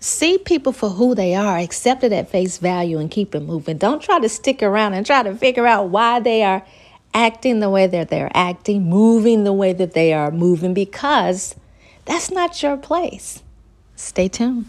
See people for who they are, accept it at face value, and keep it moving. Don't try to stick around and try to figure out why they are acting the way that they're acting, moving the way that they are moving, because that's not your place. Stay tuned.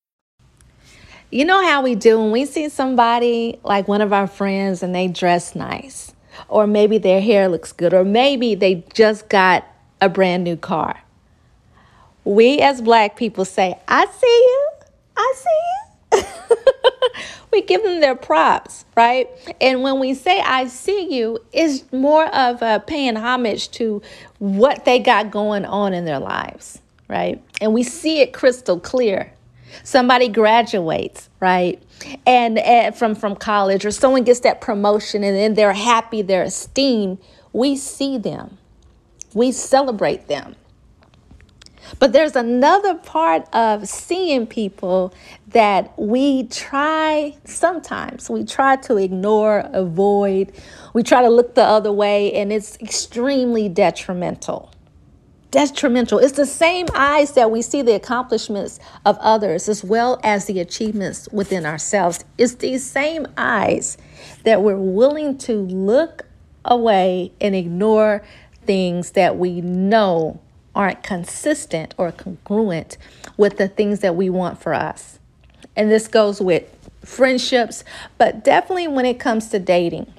You know how we do when we see somebody like one of our friends and they dress nice, or maybe their hair looks good, or maybe they just got a brand new car. We as black people say, I see you, I see you. we give them their props, right? And when we say I see you, it's more of a paying homage to what they got going on in their lives, right? And we see it crystal clear somebody graduates right? And, and, from from college or someone gets that promotion and then they're happy they're esteemed we see them. We celebrate them. But there's another part of seeing people that we try sometimes we try to ignore avoid. We try to look the other way and it's extremely detrimental detrimental. It's the same eyes that we see the accomplishments of others as well as the achievements within ourselves. It's these same eyes that we're willing to look away and ignore things that we know aren't consistent or congruent with the things that we want for us. And this goes with friendships, but definitely when it comes to dating.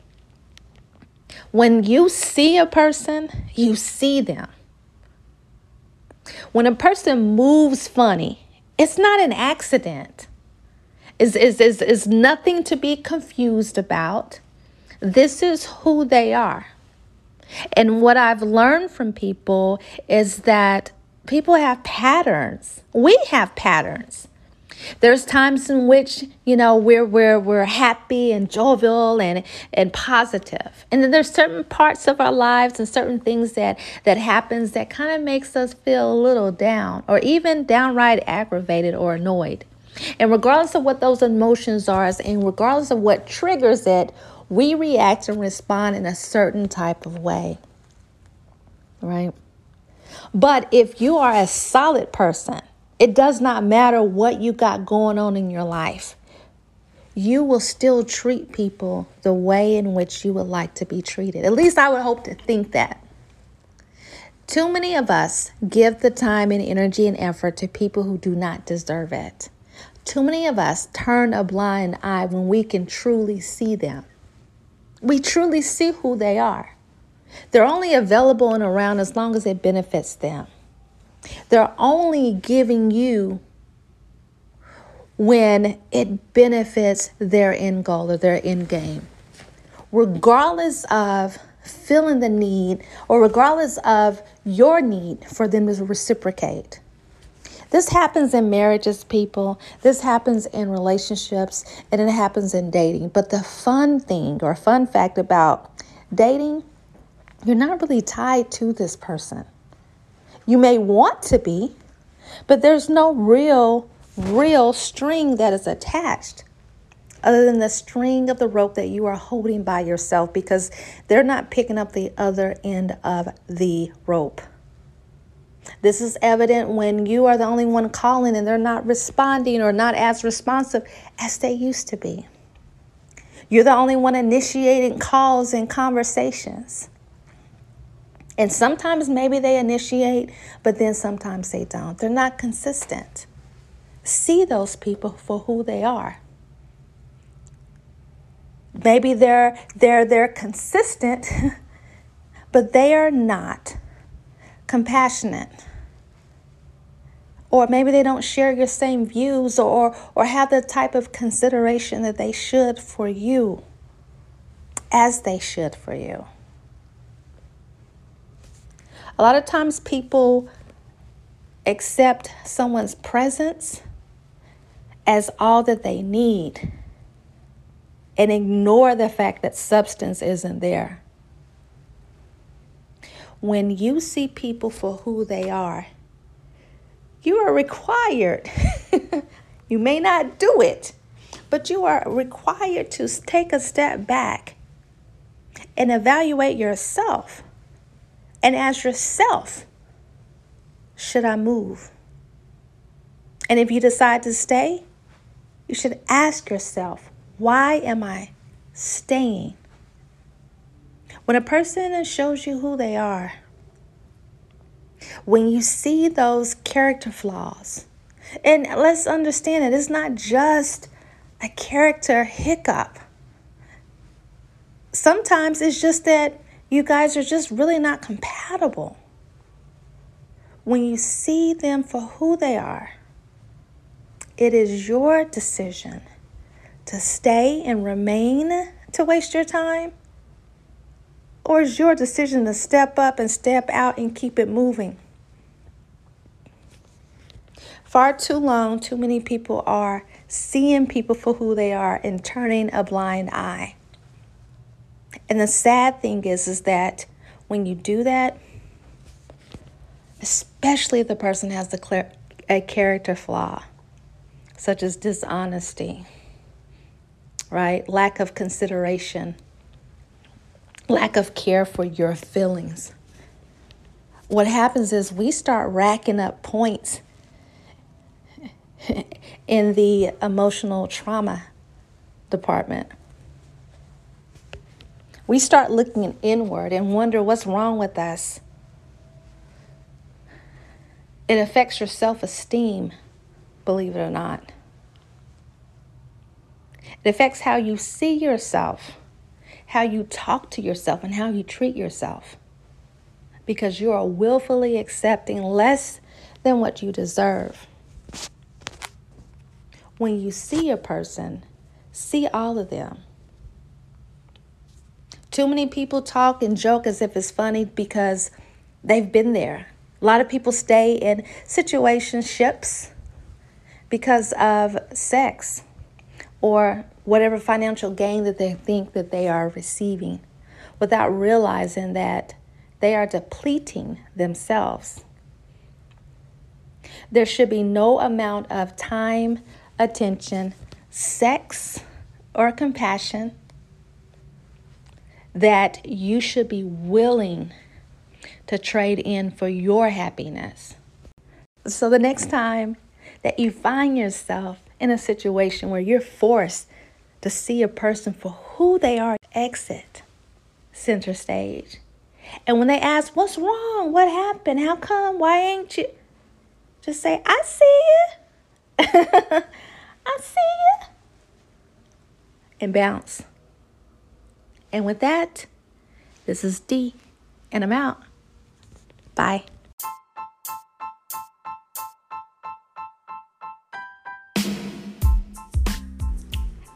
When you see a person, you see them. When a person moves funny, it's not an accident. It's, it's, it's, it's nothing to be confused about. This is who they are. And what I've learned from people is that people have patterns. We have patterns. There's times in which, you know, we're we're we're happy and jovial and and positive. And then there's certain parts of our lives and certain things that that happens that kind of makes us feel a little down or even downright aggravated or annoyed. And regardless of what those emotions are and regardless of what triggers it, we react and respond in a certain type of way. Right? But if you are a solid person, it does not matter what you got going on in your life. You will still treat people the way in which you would like to be treated. At least I would hope to think that. Too many of us give the time and energy and effort to people who do not deserve it. Too many of us turn a blind eye when we can truly see them. We truly see who they are. They're only available and around as long as it benefits them. They're only giving you when it benefits their end goal or their end game. Regardless of feeling the need or regardless of your need for them to reciprocate. This happens in marriages, people. This happens in relationships and it happens in dating. But the fun thing or fun fact about dating, you're not really tied to this person. You may want to be, but there's no real, real string that is attached other than the string of the rope that you are holding by yourself because they're not picking up the other end of the rope. This is evident when you are the only one calling and they're not responding or not as responsive as they used to be. You're the only one initiating calls and conversations. And sometimes maybe they initiate, but then sometimes they don't. They're not consistent. See those people for who they are. Maybe they're they're they're consistent, but they are not compassionate. Or maybe they don't share your same views or or have the type of consideration that they should for you as they should for you. A lot of times people accept someone's presence as all that they need and ignore the fact that substance isn't there. When you see people for who they are, you are required. you may not do it, but you are required to take a step back and evaluate yourself and ask yourself should I move? And if you decide to stay, you should ask yourself why am I staying? When a person shows you who they are, when you see those character flaws, and let's understand that it's not just a character hiccup. Sometimes it's just that you guys are just really not compatible. When you see them for who they are, it is your decision to stay and remain to waste your time? Or is your decision to step up and step out and keep it moving? Far too long, too many people are seeing people for who they are and turning a blind eye. And the sad thing is, is that when you do that, especially if the person has the clear, a character flaw, such as dishonesty, right? Lack of consideration, lack of care for your feelings. What happens is we start racking up points in the emotional trauma department. We start looking inward and wonder what's wrong with us. It affects your self esteem, believe it or not. It affects how you see yourself, how you talk to yourself, and how you treat yourself. Because you are willfully accepting less than what you deserve. When you see a person, see all of them. Too many people talk and joke as if it's funny because they've been there. A lot of people stay in situationships because of sex or whatever financial gain that they think that they are receiving without realizing that they are depleting themselves. There should be no amount of time, attention, sex, or compassion that you should be willing to trade in for your happiness. So the next time that you find yourself in a situation where you're forced to see a person for who they are, exit center stage. And when they ask, What's wrong? What happened? How come? Why ain't you? Just say, I see you. I see you. And bounce. And with that, this is D, and I'm out. Bye.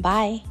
Bye.